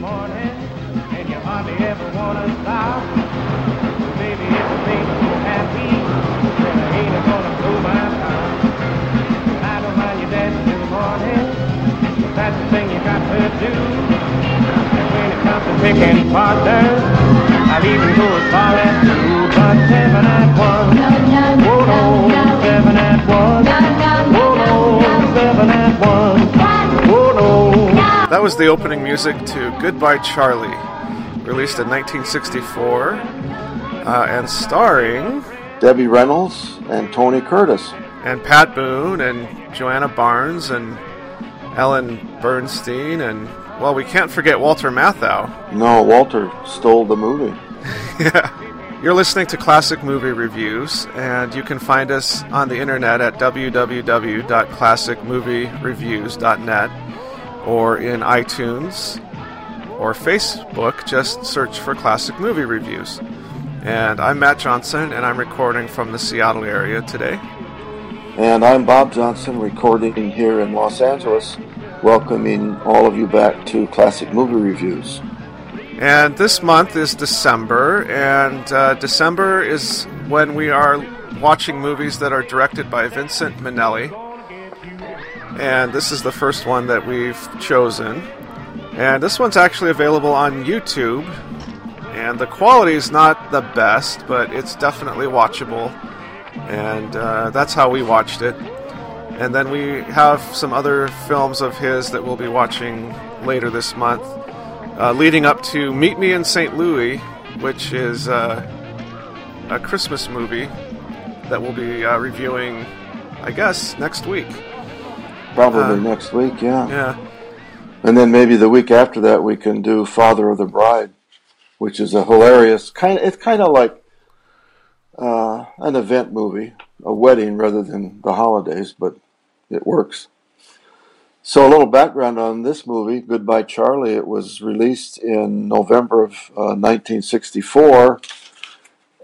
morning, and you hardly ever wanna stop. Baby, if it ain't so happy, then I ain't gonna blow my top. I don't mind you dancing in the morning, but that's the thing you got to do. And when it comes to picking partners, I'll even go as far as two, but seven at one. Whoa, no, seven at one. Whoa, no, seven at one. That was the opening music to Goodbye Charlie, released in 1964, uh, and starring Debbie Reynolds and Tony Curtis. and Pat Boone and Joanna Barnes and Ellen Burstyn and well, we can't forget Walter Matthau. No, Walter stole the movie. yeah. You're listening to Classic Movie Reviews, and you can find us on the internet at www.classicmoviereviews.net or in iTunes or Facebook. Just search for Classic Movie Reviews. And I'm Matt Johnson, and I'm recording from the Seattle area today. And I'm Bob Johnson, recording here in Los Angeles, welcoming all of you back to Classic Movie Reviews. And this month is December, and uh, December is when we are watching movies that are directed by Vincent Minnelli. And this is the first one that we've chosen. And this one's actually available on YouTube. And the quality is not the best, but it's definitely watchable. And uh, that's how we watched it. And then we have some other films of his that we'll be watching later this month uh, leading up to Meet Me in St. Louis, which is uh, a Christmas movie that we'll be uh, reviewing, I guess, next week. Probably Uh, next week, yeah. Yeah, And then maybe the week after that, we can do Father of the Bride, which is a hilarious kind. It's kind of like uh, an event movie, a wedding rather than the holidays, but it works. So a little background on this movie, Goodbye Charlie. It was released in November of uh, 1964,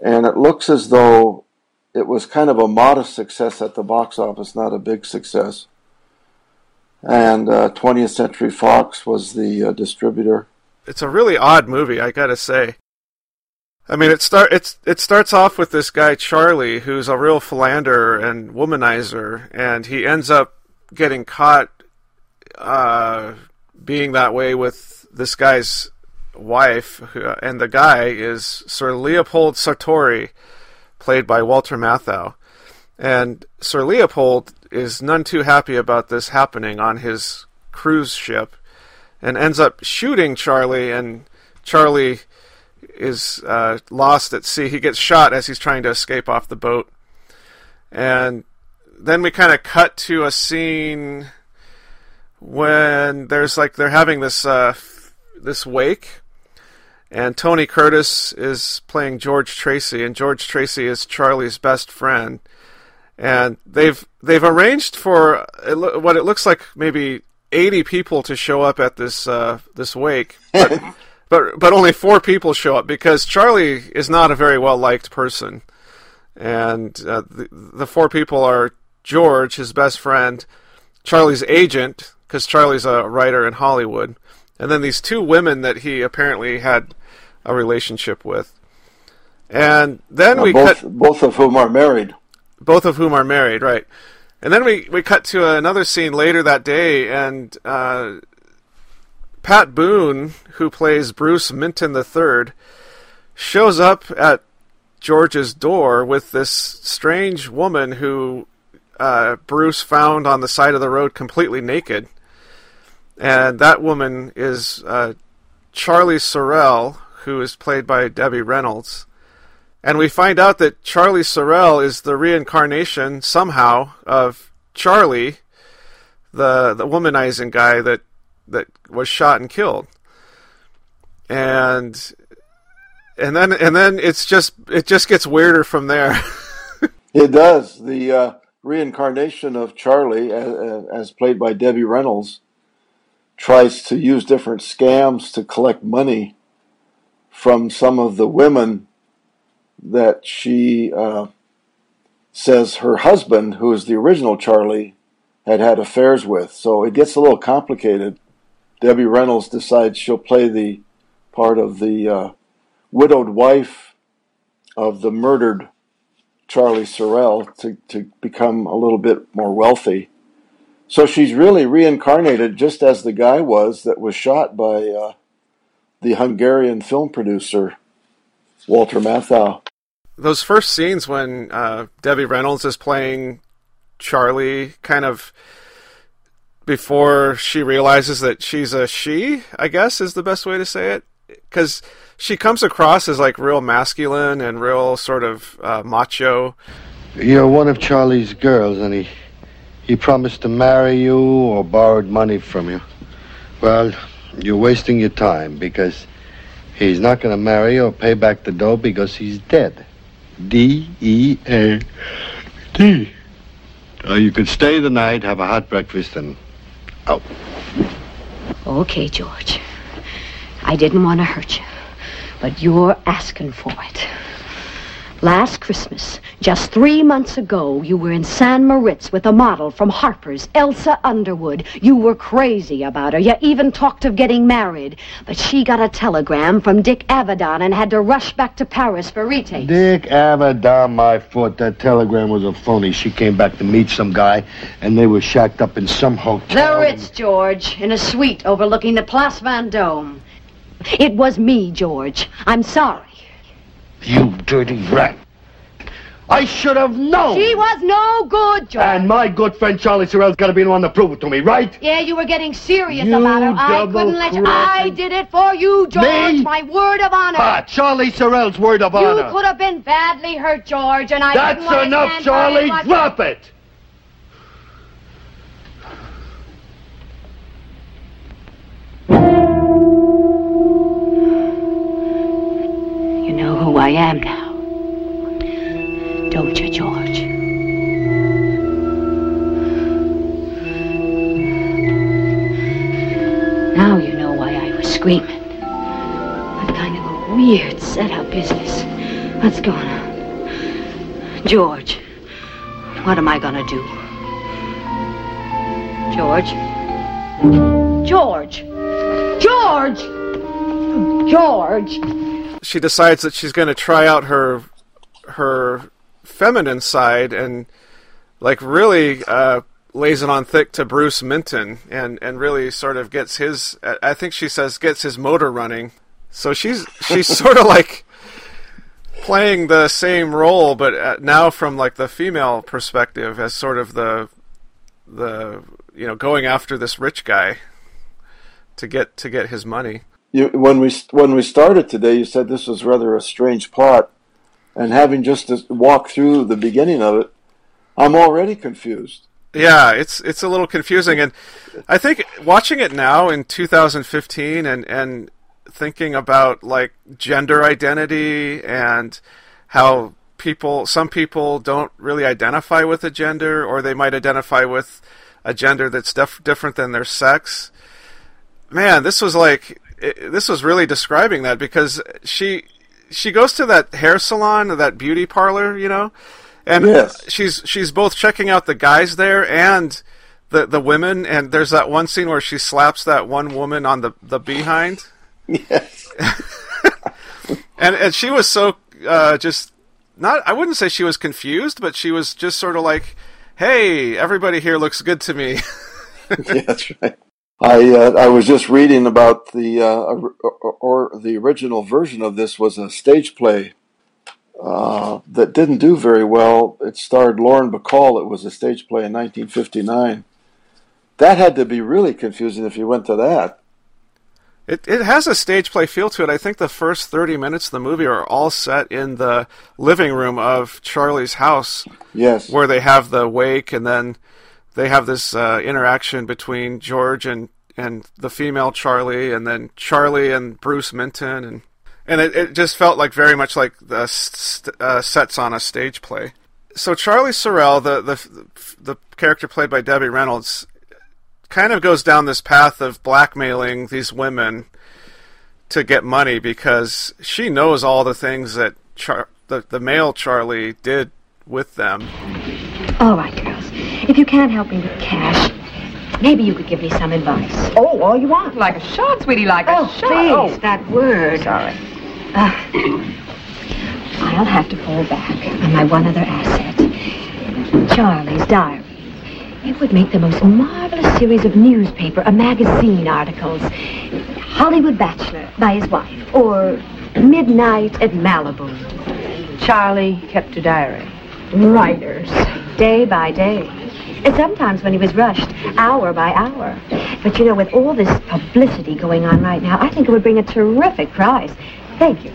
and it looks as though it was kind of a modest success at the box office, not a big success. And uh, 20th Century Fox was the uh, distributor. it's a really odd movie, I gotta say. I mean, it start it's it starts off with this guy Charlie, who's a real philanderer and womanizer, and he ends up getting caught uh, being that way with this guy's wife, and the guy is Sir Leopold Sartori, played by Walter Matthau. And Sir Leopold is none too happy about this happening on his cruise ship and ends up shooting Charlie, and Charlie is uh, lost at sea. He gets shot as he's trying to escape off the boat. And then we kind of cut to a scene when there's like they're having this uh, this wake, and Tony Curtis is playing George Tracy, and George Tracy is Charlie's best friend, and they've they've arranged for what it looks like maybe eighty people to show up at this uh, this wake, but, but but only four people show up because Charlie is not a very well liked person, and uh, the the four people are George, his best friend, Charlie's agent, because Charlie's a writer in Hollywood, and then these two women that he apparently had a relationship with. And then Uh, we both, cut, both of whom are married. Both of whom are married, right? And then we, we cut to another scene later that day, and uh, Pat Boone, who plays Bruce Minton III, shows up at George's door with this strange woman who uh, Bruce found on the side of the road completely naked. And that woman is uh, Charlie Sorrell, who is played by Debbie Reynolds. And we find out that Charlie Sorrell is the reincarnation somehow of Charlie, the the womanizing guy that that was shot and killed. And and then and then it's just it just gets weirder from there. It does. The uh, reincarnation of Charlie, as, as played by Debbie Reynolds, tries to use different scams to collect money from some of the women that she uh, says her husband, who is the original Charlie, had had affairs with. So it gets a little complicated Debbie Reynolds decides she'll play the part of the uh, widowed wife of the murdered Charlie Sorrell to, to become a little bit more wealthy. So she's really reincarnated just as the guy was that was shot by uh, the Hungarian film producer Walter Matthau. Those first scenes when uh, Debbie Reynolds is playing Charlie, kind of before she realizes that she's a she, I guess is the best way to say it. Because she comes across as like real masculine and real sort of uh, macho. You're one of Charlie's girls, and he he promised to marry you or borrowed money from you. Well, you're wasting your time because he's not going to marry or pay back the dough because he's dead. D E A D. Uh, you could stay the night, have a hot breakfast, and out. Okay, George. I didn't want to hurt you, but you're asking for it. Last Christmas, just three months ago, you were in St. Moritz with a model from Harper's, Elsa Underwood. You were crazy about her. You even talked of getting married. But she got a telegram from Dick Avedon and had to rush back to Paris for retakes. Dick Avedon, my foot. That telegram was a phony. She came back to meet some guy, and they were shacked up in some hotel. The Ritz, George, in a suite overlooking the Place Vendôme. It was me, George. I'm sorry. You dirty rat. I should have known. She was no good, George. And my good friend Charlie Sorrell's got to be the one to prove it to me, right? Yeah, you were getting serious You about her. I couldn't let you. I did it for you, George. Me? My word of honor. Ah, Charlie Sorrell's word of you honor. You could have been badly hurt, George, and I That's enough, Charlie. Drop it. Who I am now. Don't you, George? Now you know why I was screaming. What kind of a weird setup is this? What's going on? George, what am I gonna do? George? George! George! George! She decides that she's going to try out her her feminine side and like really uh, lays it on thick to Bruce Minton and and really sort of gets his I think she says gets his motor running. So she's she's sort of like playing the same role but uh, now from like the female perspective as sort of the the you know going after this rich guy to get to get his money. You, when we when we started today, you said this was rather a strange plot, and having just to walk through the beginning of it, I'm already confused. Yeah, it's it's a little confusing, and I think watching it now in 2015 and and thinking about like gender identity and how people some people don't really identify with a gender or they might identify with a gender that's def- different than their sex. Man, this was like it, this was really describing that because she she goes to that hair salon, that beauty parlor, you know, and Yes. she's she's both checking out the guys there and the the women. And there's that one scene where she slaps that one woman on the the behind, Yes. and and she was so uh, just not. I wouldn't say she was confused, but she was just sort of like, "Hey, everybody here looks good to me." yeah, that's right. I uh, I was just reading about the uh, or, or the original version of this was a stage play uh, that didn't do very well. It starred Lauren Bacall. It was a stage play in 1959. That had to be really confusing if you went to that. It it has a stage play feel to it. I think the first thirty minutes of the movie are all set in the living room of Charlie's house, Yes. where they have the wake, and then they have this uh, interaction between George and and the female Charlie, and then Charlie and Bruce Minton, and and it, it just felt like very much like the st- uh, sets on a stage play. So Charlie Sorrell, the the the character played by Debbie Reynolds, kind of goes down this path of blackmailing these women to get money because she knows all the things that Char- the the male Charlie did with them. All right, girls. If you can't help me with cash, Maybe you could give me some advice. Oh, all you want. Like a shot, sweetie, like Oh, a shot. please, that word. Sorry. Uh, I'll have to fall back on my one other asset, Charlie's diary. It would make the most marvelous series of newspaper or magazine articles. Hollywood Bachelor by his wife, or Midnight at Malibu. Charlie kept a diary. Writers, day by day. And sometimes when he was rushed, hour by hour. But you know, with all this publicity going on right now, I think it would bring a terrific prize. Thank you.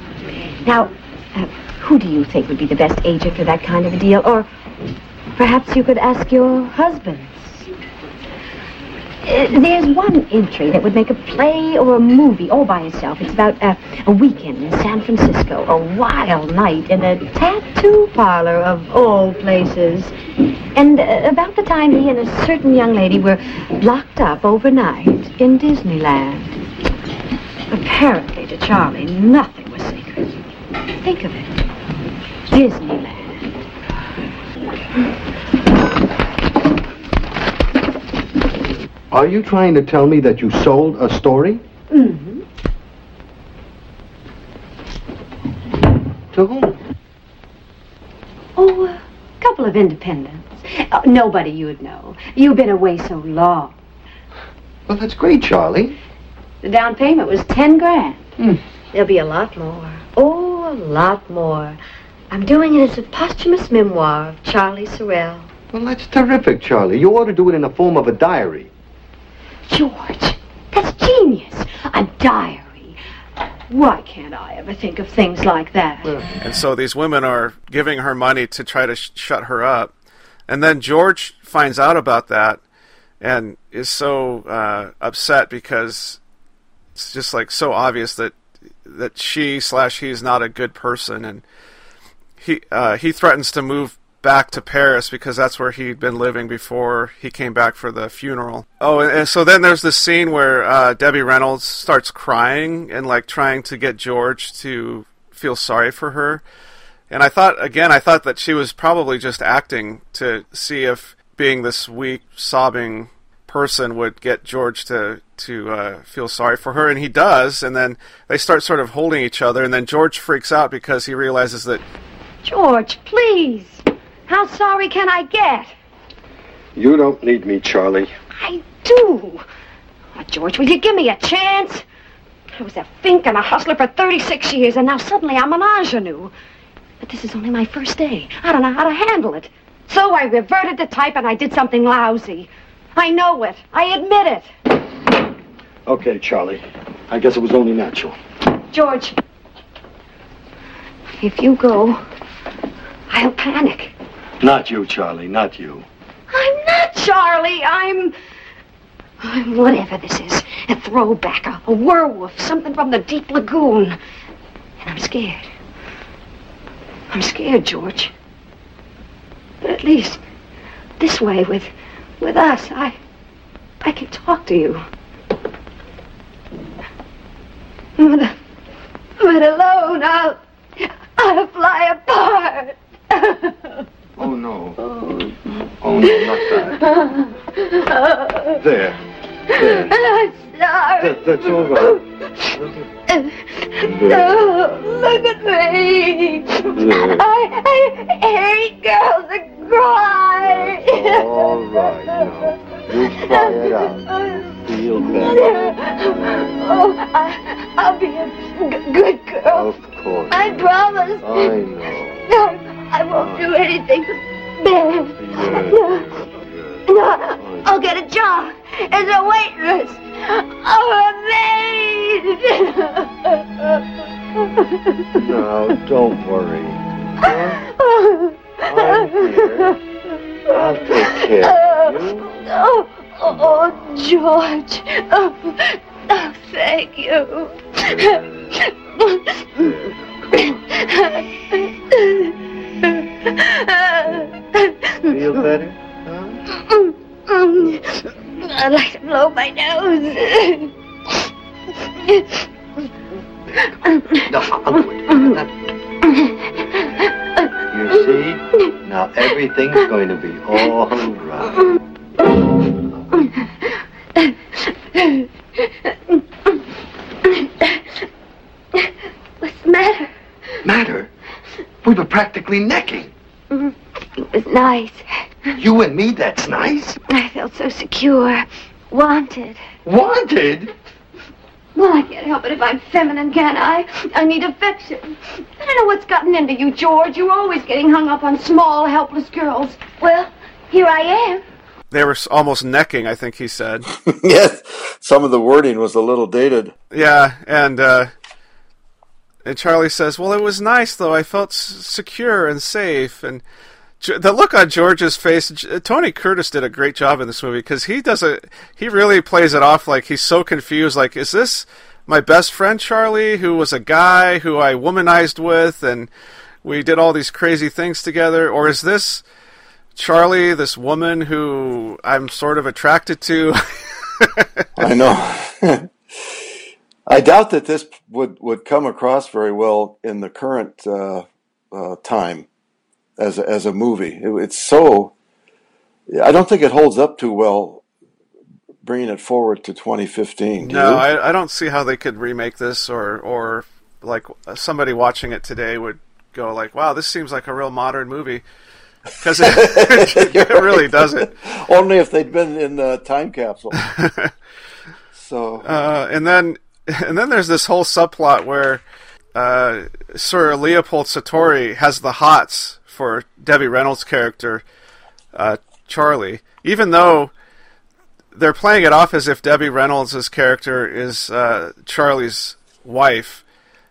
Now, uh, who do you think would be the best agent for that kind of a deal? Or perhaps you could ask your husbands. Uh, there's one entry that would make a play or a movie all by itself. It's about uh, a weekend in San Francisco, a wild night in a tattoo parlor of all places. And uh, about the time he and a certain young lady were locked up overnight in Disneyland. Apparently, to Charlie, nothing was sacred. Think of it. Disneyland. Are you trying to tell me that you sold a story? Mm-hmm. To whom? Oh, a couple of independents. Uh, nobody you'd know. You've been away so long. Well, that's great, Charlie. The down payment was ten grand. Hmm. There'll be a lot more. Oh, a lot more. I'm doing it as a posthumous memoir of Charlie Sorrell. Well, that's terrific, Charlie. You ought to do it in the form of a diary. George, that's genius. A diary. Why can't I ever think of things like that? And so these women are giving her money to try to sh- shut her up. And then George finds out about that and is so uh, upset because it's just like so obvious that that she slash he's not a good person and he uh, he threatens to move back to Paris because that's where he'd been living before he came back for the funeral. Oh, and, so then there's this scene where uh, Debbie Reynolds starts crying and like trying to get George to feel sorry for her. And I thought again, I thought that she was probably just acting to see if being this weak, sobbing person would get George to to uh, feel sorry for her, and he does. And then they start sort of holding each other, and then George freaks out because he realizes that George, please. How sorry can I get? You don't need me, Charlie. I do. Oh, George, will you give me a chance? I was a fink and a hustler for 36 years, and now suddenly I'm an ingenue. But this is only my first day. I don't know how to handle it. So I reverted to type and I did something lousy. I know it. I admit it. Okay, Charlie. I guess it was only natural. George, if you go, I'll panic. Not you, Charlie. Not you. I'm not Charlie. I'm. I'm whatever this is. A throwback, a, a werewolf, something from the deep lagoon. And I'm scared. I'm scared, George. But at least this way with with us, I I can talk to you. But, alone, I'll I'll fly apart. Oh, no. Oh, no, not that. There. There. I'm sorry. That, that's all right. No, look at me. I, I hate girls that cry. All right, now. You cry it out. Feel better. Oh, I, I'll be a good girl. Of course. I promise. I know. No, I won't do anything bad. No, no, I'll get a job as a waitress oh, or a maid. Now, don't worry. I'm here. I'll take care of you. Oh, oh, George. Oh, oh, thank you. Feel better? Huh? I'd like to blow my nose. No, I'll do it. You see? Now everything's going to be all right. Practically necking. It was nice. You and me, that's nice. I felt so secure. Wanted. Wanted? Well, I can't help it if I'm feminine, can I? I need affection. I don't know what's gotten into you, George. You're always getting hung up on small, helpless girls. Well, here I am. They were almost necking, I think he said. yes, some of the wording was a little dated. Yeah, and uh, and Charlie says, "Well, it was nice though. I felt s- secure and safe." And the look on George's face, Tony Curtis did a great job in this movie because he does a he really plays it off like he's so confused. Like, is this my best friend Charlie, who was a guy who I womanized with, and we did all these crazy things together, or is this Charlie, this woman who I'm sort of attracted to? I know. I doubt that this would, would come across very well in the current uh, uh, time as a, as a movie. It, it's so. I don't think it holds up too well bringing it forward to 2015. do No? I, I don't see how they could remake this, or or like somebody watching it today would go like, "Wow, this seems like a real modern movie," because it, it really doesn't. Only if they'd been in the time capsule. so Uh, and then and then there's this whole subplot where uh, Sir Leopold Sartori has the hots for Debbie Reynolds' character uh, Charlie, even though they're playing it off as if Debbie Reynolds' character is uh, Charlie's wife.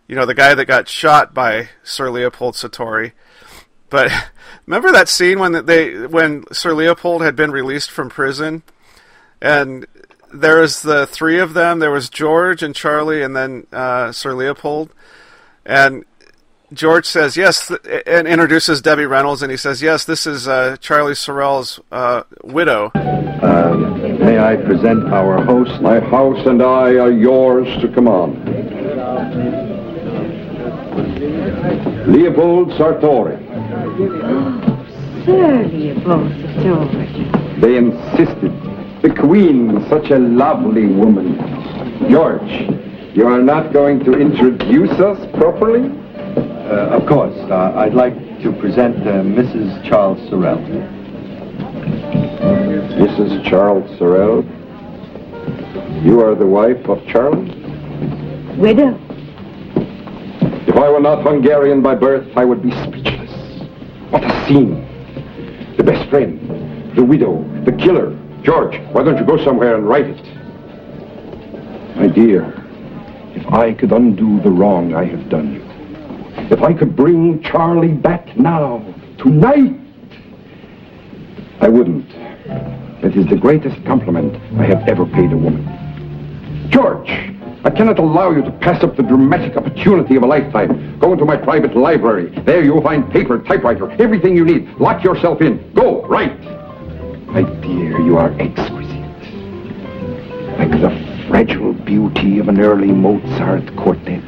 You know, the guy that got shot by Sir Leopold Sartori. But remember that scene when they when Sir Leopold had been released from prison, and there was the three of them. There was George and Charlie, and then uh, Sir Leopold. And George says yes, th- and introduces Debbie Reynolds, and he says yes, this is uh, Charlie Sorrell's uh, widow. Uh, may I present our host? My house and I are yours to command. Leopold Sartori. Sir Leopold Sartori. They insisted. The Queen, such a lovely woman. George, you are not going to introduce us properly? Uh, of course. Uh, I'd like to present uh, Mrs. Charles Sorrell. Mrs. Charles Sorrell. You are the wife of Charles? Widow. If I were not Hungarian by birth, I would be speechless. What a scene. The best friend, the widow, the killer. George, why don't you go somewhere and write it? My dear, if I could undo the wrong I have done you, if I could bring Charlie back now, tonight, I wouldn't. It is the greatest compliment I have ever paid a woman. George, I cannot allow you to pass up the dramatic opportunity of a lifetime. Go into my private library. There you will find paper, typewriter, everything you need. Lock yourself in. Go, write. My dear, you are exquisite. Like the fragile beauty of an early Mozart quartet.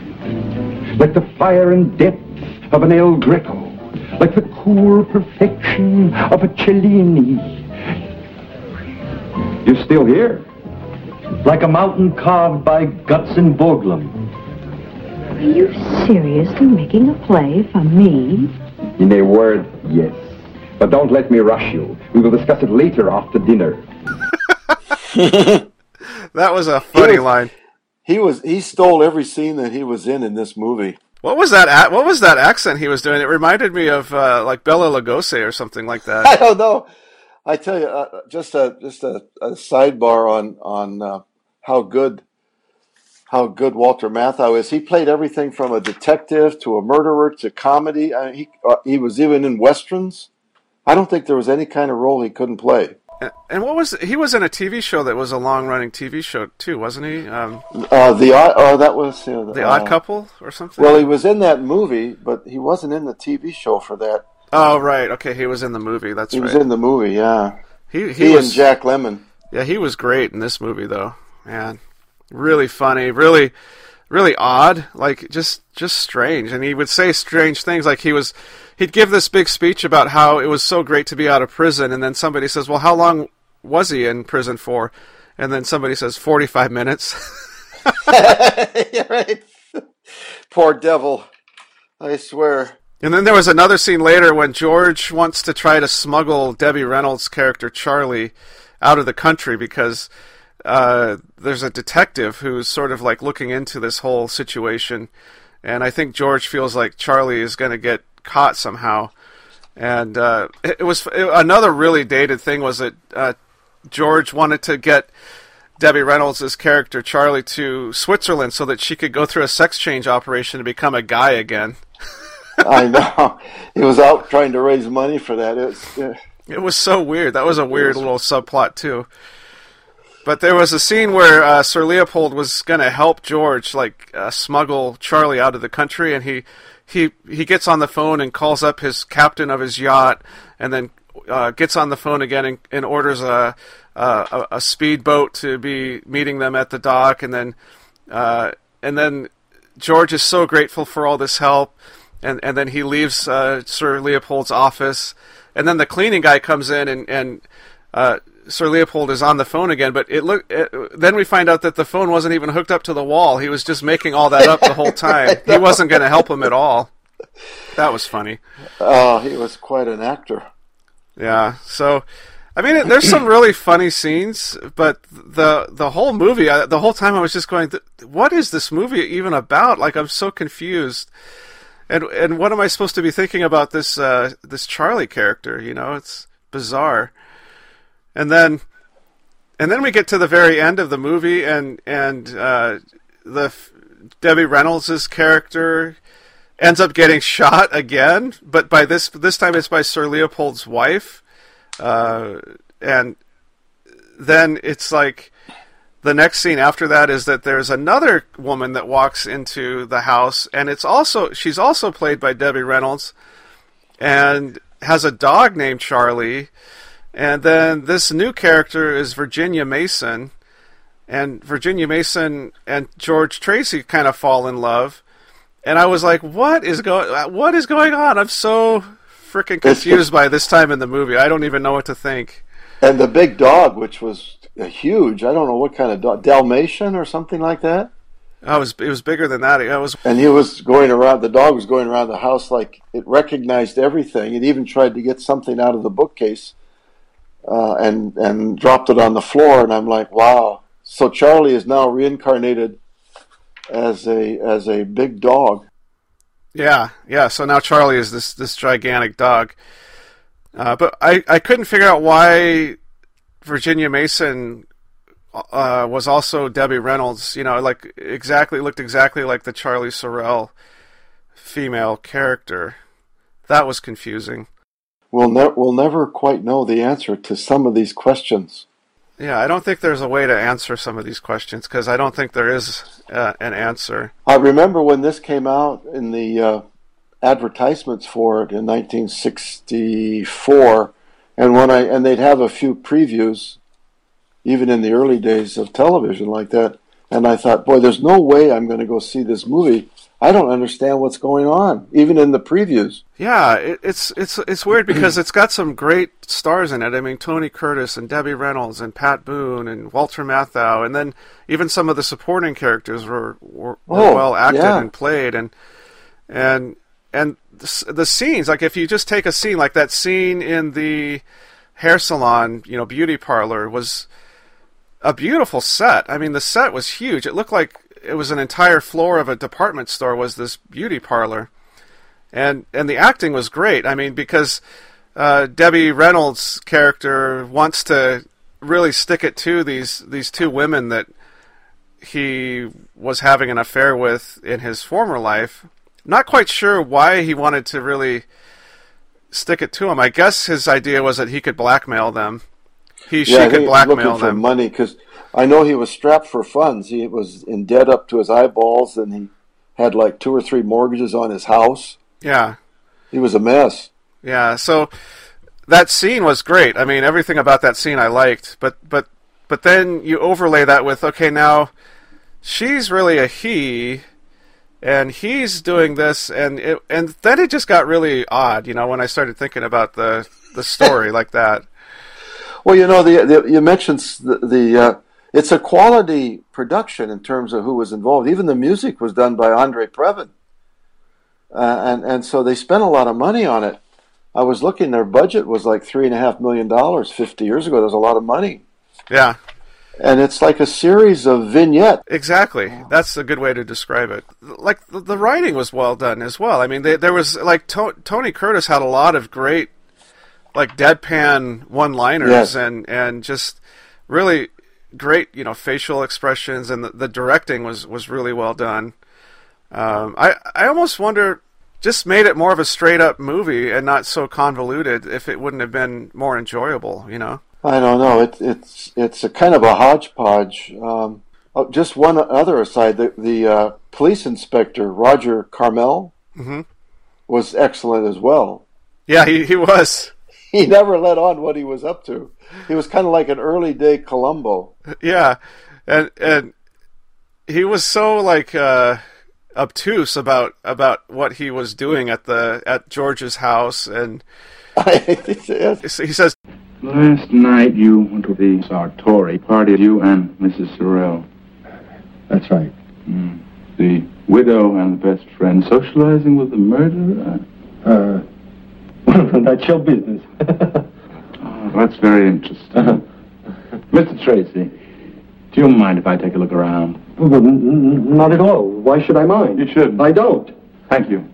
Like the fire and depth of an El Greco. Like the cool perfection of a Cellini. You're still here? Like a mountain carved by Guts Gutzon Borglum. Are you seriously making a play for me? In a word, yes. But don't let me rush you. We will discuss it later after dinner. That was a funny Yes. line. he was he stole every scene that he was in in this movie. What was that? What was that accent he was doing? It reminded me of uh, like Bela Lugosi or something like that. I don't know. I tell you, uh, just a just a, a sidebar on on uh, how good how good Walter Matthau is. He played everything from a detective to a murderer to comedy. I mean, he uh, he was even in westerns. I don't think there was any kind of role he couldn't play. and what was he was in a TV show that was a long running TV show too, wasn't he? Um, Uh, the Odd- oh, that was uh, the uh, Odd Couple or something. Well, he was in that movie, but he wasn't in the TV show for that. oh right, okay, he was in the movie. That's He right. was in the movie, yeah. he He, he was and Jack Lemmon. Yeah, he was great in this movie though. Man, really funny, really really odd, like just just strange. And he would say strange things like he was he'd give this big speech about how it was so great to be out of prison and then somebody says, "Well, how long was he in prison for?" And then somebody says 45 minutes. yeah, right. Poor devil. I swear. And then there was another scene later when George wants to try to smuggle Debbie Reynolds' character Charlie out of the country because uh, there's a detective who's sort of like looking into this whole situation, and I think George feels like Charlie is going to get caught somehow. And uh, it, it was it, another really dated thing was that uh, George wanted to get Debbie Reynolds' character Charlie to Switzerland so that she could go through a sex change operation to become a guy again. I know. He was out trying to raise money for that. It was, uh, It was so weird. That was a weird little subplot too. But there was a scene where uh, Sir Leopold was going to help George, like uh, smuggle Charlie out of the country, and he he he gets on the phone and calls up his captain of his yacht, and then uh, gets on the phone again and, and orders a, a a speedboat to be meeting them at the dock, and then uh, and then George is so grateful for all this help, and and then he leaves uh, Sir Leopold's office, and then the cleaning guy comes in and and uh, Sir Leopold is on the phone again, but it look. It, then we find out that the phone wasn't even hooked up to the wall. He was just making all that up the whole time. He wasn't going to help him at all. That was funny. oh, he was quite an actor. Yeah. So, I mean, there's some really funny scenes, but the the whole movie, I, the whole time I was just going, "What is this movie even about?" Like I'm so confused. And and what am I supposed to be thinking about this uh, this Charlie character? You know, it's bizarre. And then and then we get to the very end of the movie, and and uh, the Debbie Reynolds' character ends up getting shot again, but by this this time it's by Sir Leopold's wife, uh, and then it's like the next scene after that is that there's another woman that walks into the house, and it's also she's also played by Debbie Reynolds, and has a dog named Charlie, and then this new character is Virginia Mason, and Virginia Mason and George Tracy kind of fall in love, and I was like, what is going what is going on? I'm so freaking confused by this time in the movie. I don't even know what to think. And the big dog, which was huge, I don't know what kind of dog, Dalmatian or something like that. I was it was bigger than that. It was And he was going around. The dog was going around the house like it recognized everything. It even tried to get something out of the bookcase, uh, and and dropped it on the floor. And I'm like, wow. So Charlie is now reincarnated as a as a big dog. Yeah, yeah. So now Charlie is this this gigantic dog. Uh, but I, I couldn't figure out why Virginia Mason uh, was also Debbie Reynolds. You know, like exactly looked exactly like the Charlie Sorrell female character. That was confusing. We'll never we'll never quite know the answer to some of these questions. Yeah, I don't think there's a way to answer some of these questions because I don't think there is uh, an answer. I remember when this came out in the uh, advertisements for it in 1964, and when I and they'd have a few previews, even in the early days of television like that. And I thought, boy, there's no way I'm going to go see this movie. I don't understand what's going on, even in the previews. Yeah, it, it's it's it's weird because it's got some great stars in it. I mean, Tony Curtis and Debbie Reynolds and Pat Boone and Walter Matthau, and then even some of the supporting characters were were, were Oh, well acted yeah. and played, and and and the, the scenes. Like if you just take a scene like that scene in the hair salon, you know, beauty parlor was a beautiful set. I mean, the set was huge. It looked like it was an entire floor of a department store. Was this beauty parlor? and and the acting was great. I mean, because uh, Debbie Reynolds' character wants to really stick it to these these two women that he was having an affair with in his former life. Not quite sure why he wanted to really stick it to him. I guess his idea was that he could blackmail them. He she yeah, could he was blackmail them. money because I know he was strapped for funds. He was in debt up to his eyeballs, and he had like two or three mortgages on his house. Yeah. He was a mess. Yeah, so that scene was great. I mean, everything about that scene I liked, but but but then you overlay that with okay, now she's really a he and he's doing this and it, and then it just got really odd, you know, when I started thinking about the the story like that. Well, you know, the, the you mentioned the, the uh, it's a quality production in terms of who was involved. Even the music was done by Andre Previn, uh, and and so they spent a lot of money on it. I was looking; their budget was like three and a half million dollars. Fifty years ago, there's a lot of money, Yeah, and it's like a series of vignettes. exactly. That's a good way to describe it. Like the, the writing was well done as well. I mean, they, there was like to- Tony Curtis had a lot of great, like deadpan one-liners Yes. and and just really great, you know, facial expressions, and the, the directing was was really well done. Um, I I almost wonder. Just made it more of a straight up movie and not so convoluted. If it wouldn't have been more enjoyable, you know. I don't know. It, it's it's a kind of a hodgepodge. Um, oh, just one other aside: the the uh, police inspector Roger Carmel Mhm. was excellent as well. Yeah, he he was. He never let on what he was up to. He was kind of like an early day Columbo. Yeah, and and he was so like uh, obtuse about about what he was doing at the at George's house, and he says, Last night you went to the Sartori party, you and Mrs. Sorrell. That's right. Mm. The widow and the best friend socializing with the murderer? Uh, that's your business. Oh, that's very interesting. Uh-huh. Mr. Tracy, do you mind if I take a look around? Well, n- n- not at all. Why should I mind? You should. I don't. Thank you.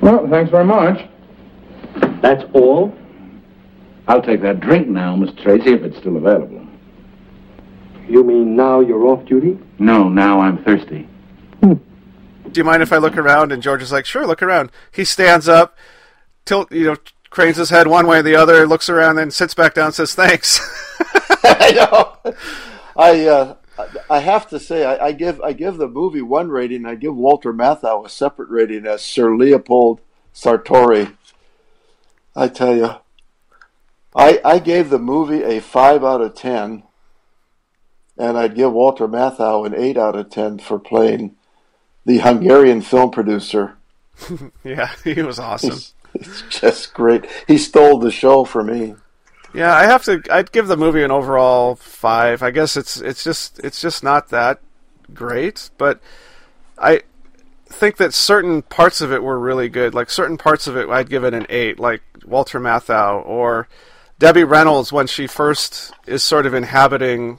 Well, thanks very much. That's all? I'll take that drink now, Miss Tracy, if it's still available. You mean now you're off duty? No, now I'm thirsty. "Do you mind if I look around?" And George is like, "Sure, look around." He stands up, tilt, you know, cranes his head one way or the other, looks around, then sits back down, and says, "Thanks." I know. I uh, I have to say I, I give I give the movie one rating. I give Walter Matthau a separate rating as Sir Leopold Sartori. I tell you, I I gave the movie a five out of ten, and I'd give Walter Matthau an eight out of ten for playing the Hungarian film producer. yeah, he was awesome. It's just great. He stole the show for me. Yeah, I have to. I'd give the movie an overall five. I guess it's it's just it's just not that great, but I think that certain parts of it were really good. Like certain parts of it, I'd give it an eight. Like Walter Matthau or Debbie Reynolds when she first is sort of inhabiting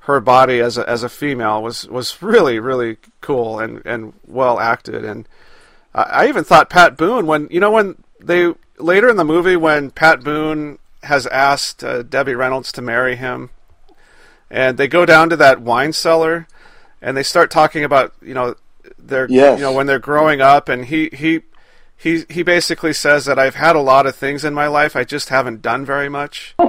her body as a as a female was was really really cool and and well acted. And I, I even thought Pat Boone when you know when they later in the movie when Pat Boone has asked uh, Debbie Reynolds to marry him, and they go down to that wine cellar, and they start talking about you know their Yes. you know when they're growing up, and he he. He, he basically says that I've had a lot of things in my life, I just haven't done very much.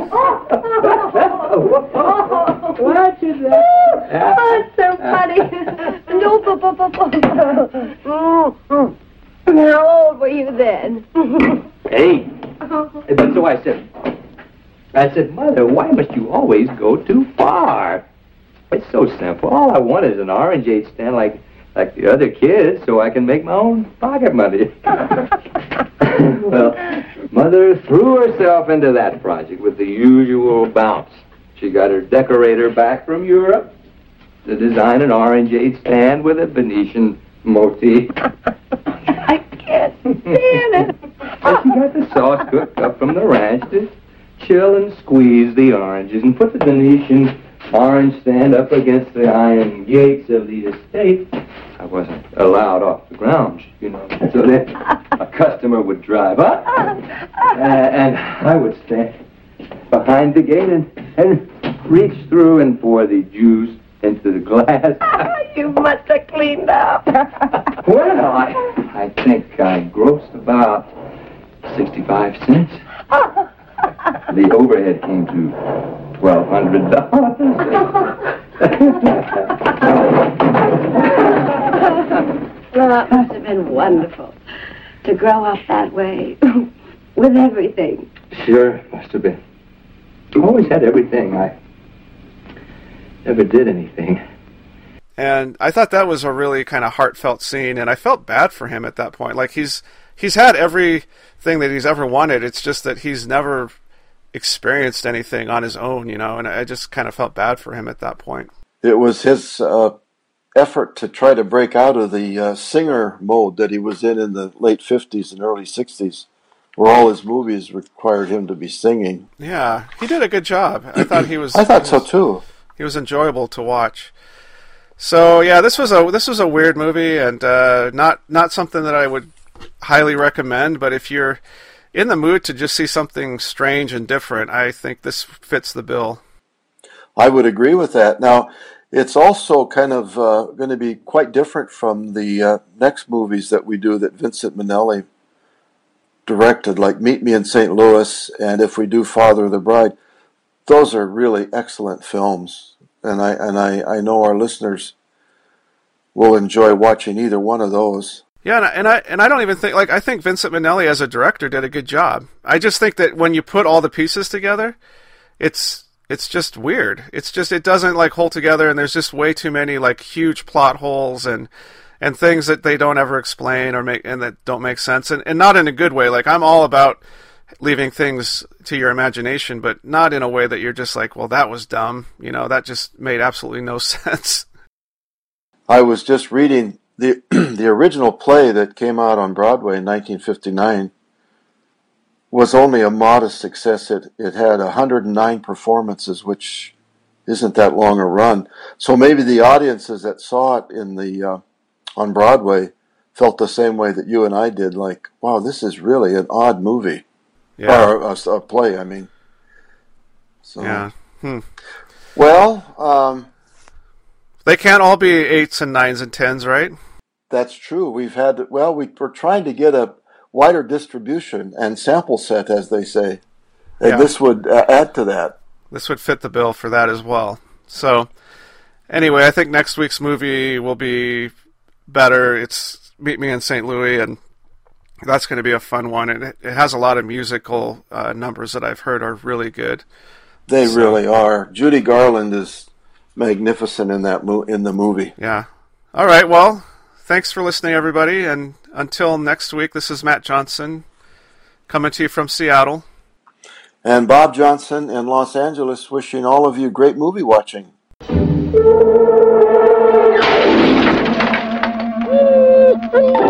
What is that? Oh, it's so funny. no, bu- bu- bu- bu- Mm, mm. How old were you then? Hey, that's so I said. I said, Mother, why must you always go too far? It's so simple. All I want is an orangeade stand like like the other kids, so I can make my own pocket money. well, Mother threw herself into that project with the usual bounce. She got her decorator back from Europe to design an orangeade stand with a Venetian motif. I can't stand it. And she got the sauce cooked up from the ranch to chill and squeeze the oranges and put the Venetian orange stand up against the iron gates of the estate. I wasn't allowed off the grounds, you know, so that a customer would drive up, uh, and I would stand behind the gate and, and reach through and pour the juice into the glass. you must have cleaned up. Well, I, I think I grossed about 65 cents. The overhead came to $1,200. Well, it must have been wonderful to grow up that way with everything. sure, it must have been. I always had everything. I never did anything. And I thought that was a really kind of heartfelt scene, and I felt bad for him at that point. Like he's he's had everything that he's ever wanted. It's just that he's never experienced anything on his own, you know. And I just kind of felt bad for him at that point. It was his uh, effort to try to break out of the uh, singer mode that he was in in the late 50s and early 60s, where all his movies required him to be singing. Yeah, he did a good job. I thought he was. I thought he so too. He was enjoyable to watch. So yeah, this was a this was a weird movie and uh, not not something that I would highly recommend. But if you're in the mood to just see something strange and different, I think this fits the bill. I would agree with that. Now, it's also kind of uh, going to be quite different from the uh, next movies that we do that Vincent Minnelli directed, like Meet Me in St. Louis and if we do Father of the Bride. Those are really excellent films, and I and I, I know our listeners will enjoy watching either one of those. Yeah, and I, and I and I don't even think like I think Vincent Minnelli as a director did a good job. I just think that when you put all the pieces together, it's it's just weird. It's just it doesn't like hold together, and there's just way too many like huge plot holes and and things that they don't ever explain or make and that don't make sense, and and not in a good way. Like I'm all about leaving things to your imagination, but not in a way that you're just like, well, that was dumb. You know, that just made absolutely no sense. I was just reading the the original play that came out on Broadway in 1959 was only a modest success. It it had 109 performances, which isn't that long a run. So maybe the audiences that saw it in the uh, on Broadway felt the same way that you and I did. Like, wow, this is really an odd movie Yeah. or a, a play. I mean, so Yeah. Hmm. well. Um, They can't all be eights and nines and tens, right? That's true. We've had well, we, we're trying to get a wider distribution and sample set, as they say, and Yeah. this would uh, add to that. This would fit the bill for that as well. So, anyway, I think next week's movie will be better. It's Meet Me in St. Louis, and that's going to be a fun one. And it, it has a lot of musical uh, numbers that I've heard are really good. They So- really are. Judy Garland is magnificent in that mo- in the movie. Yeah. All right. Well, thanks for listening, everybody. And until next week, this is Matt Johnson coming to you from Seattle. And Bob Johnson in Los Angeles, wishing all of you great movie watching.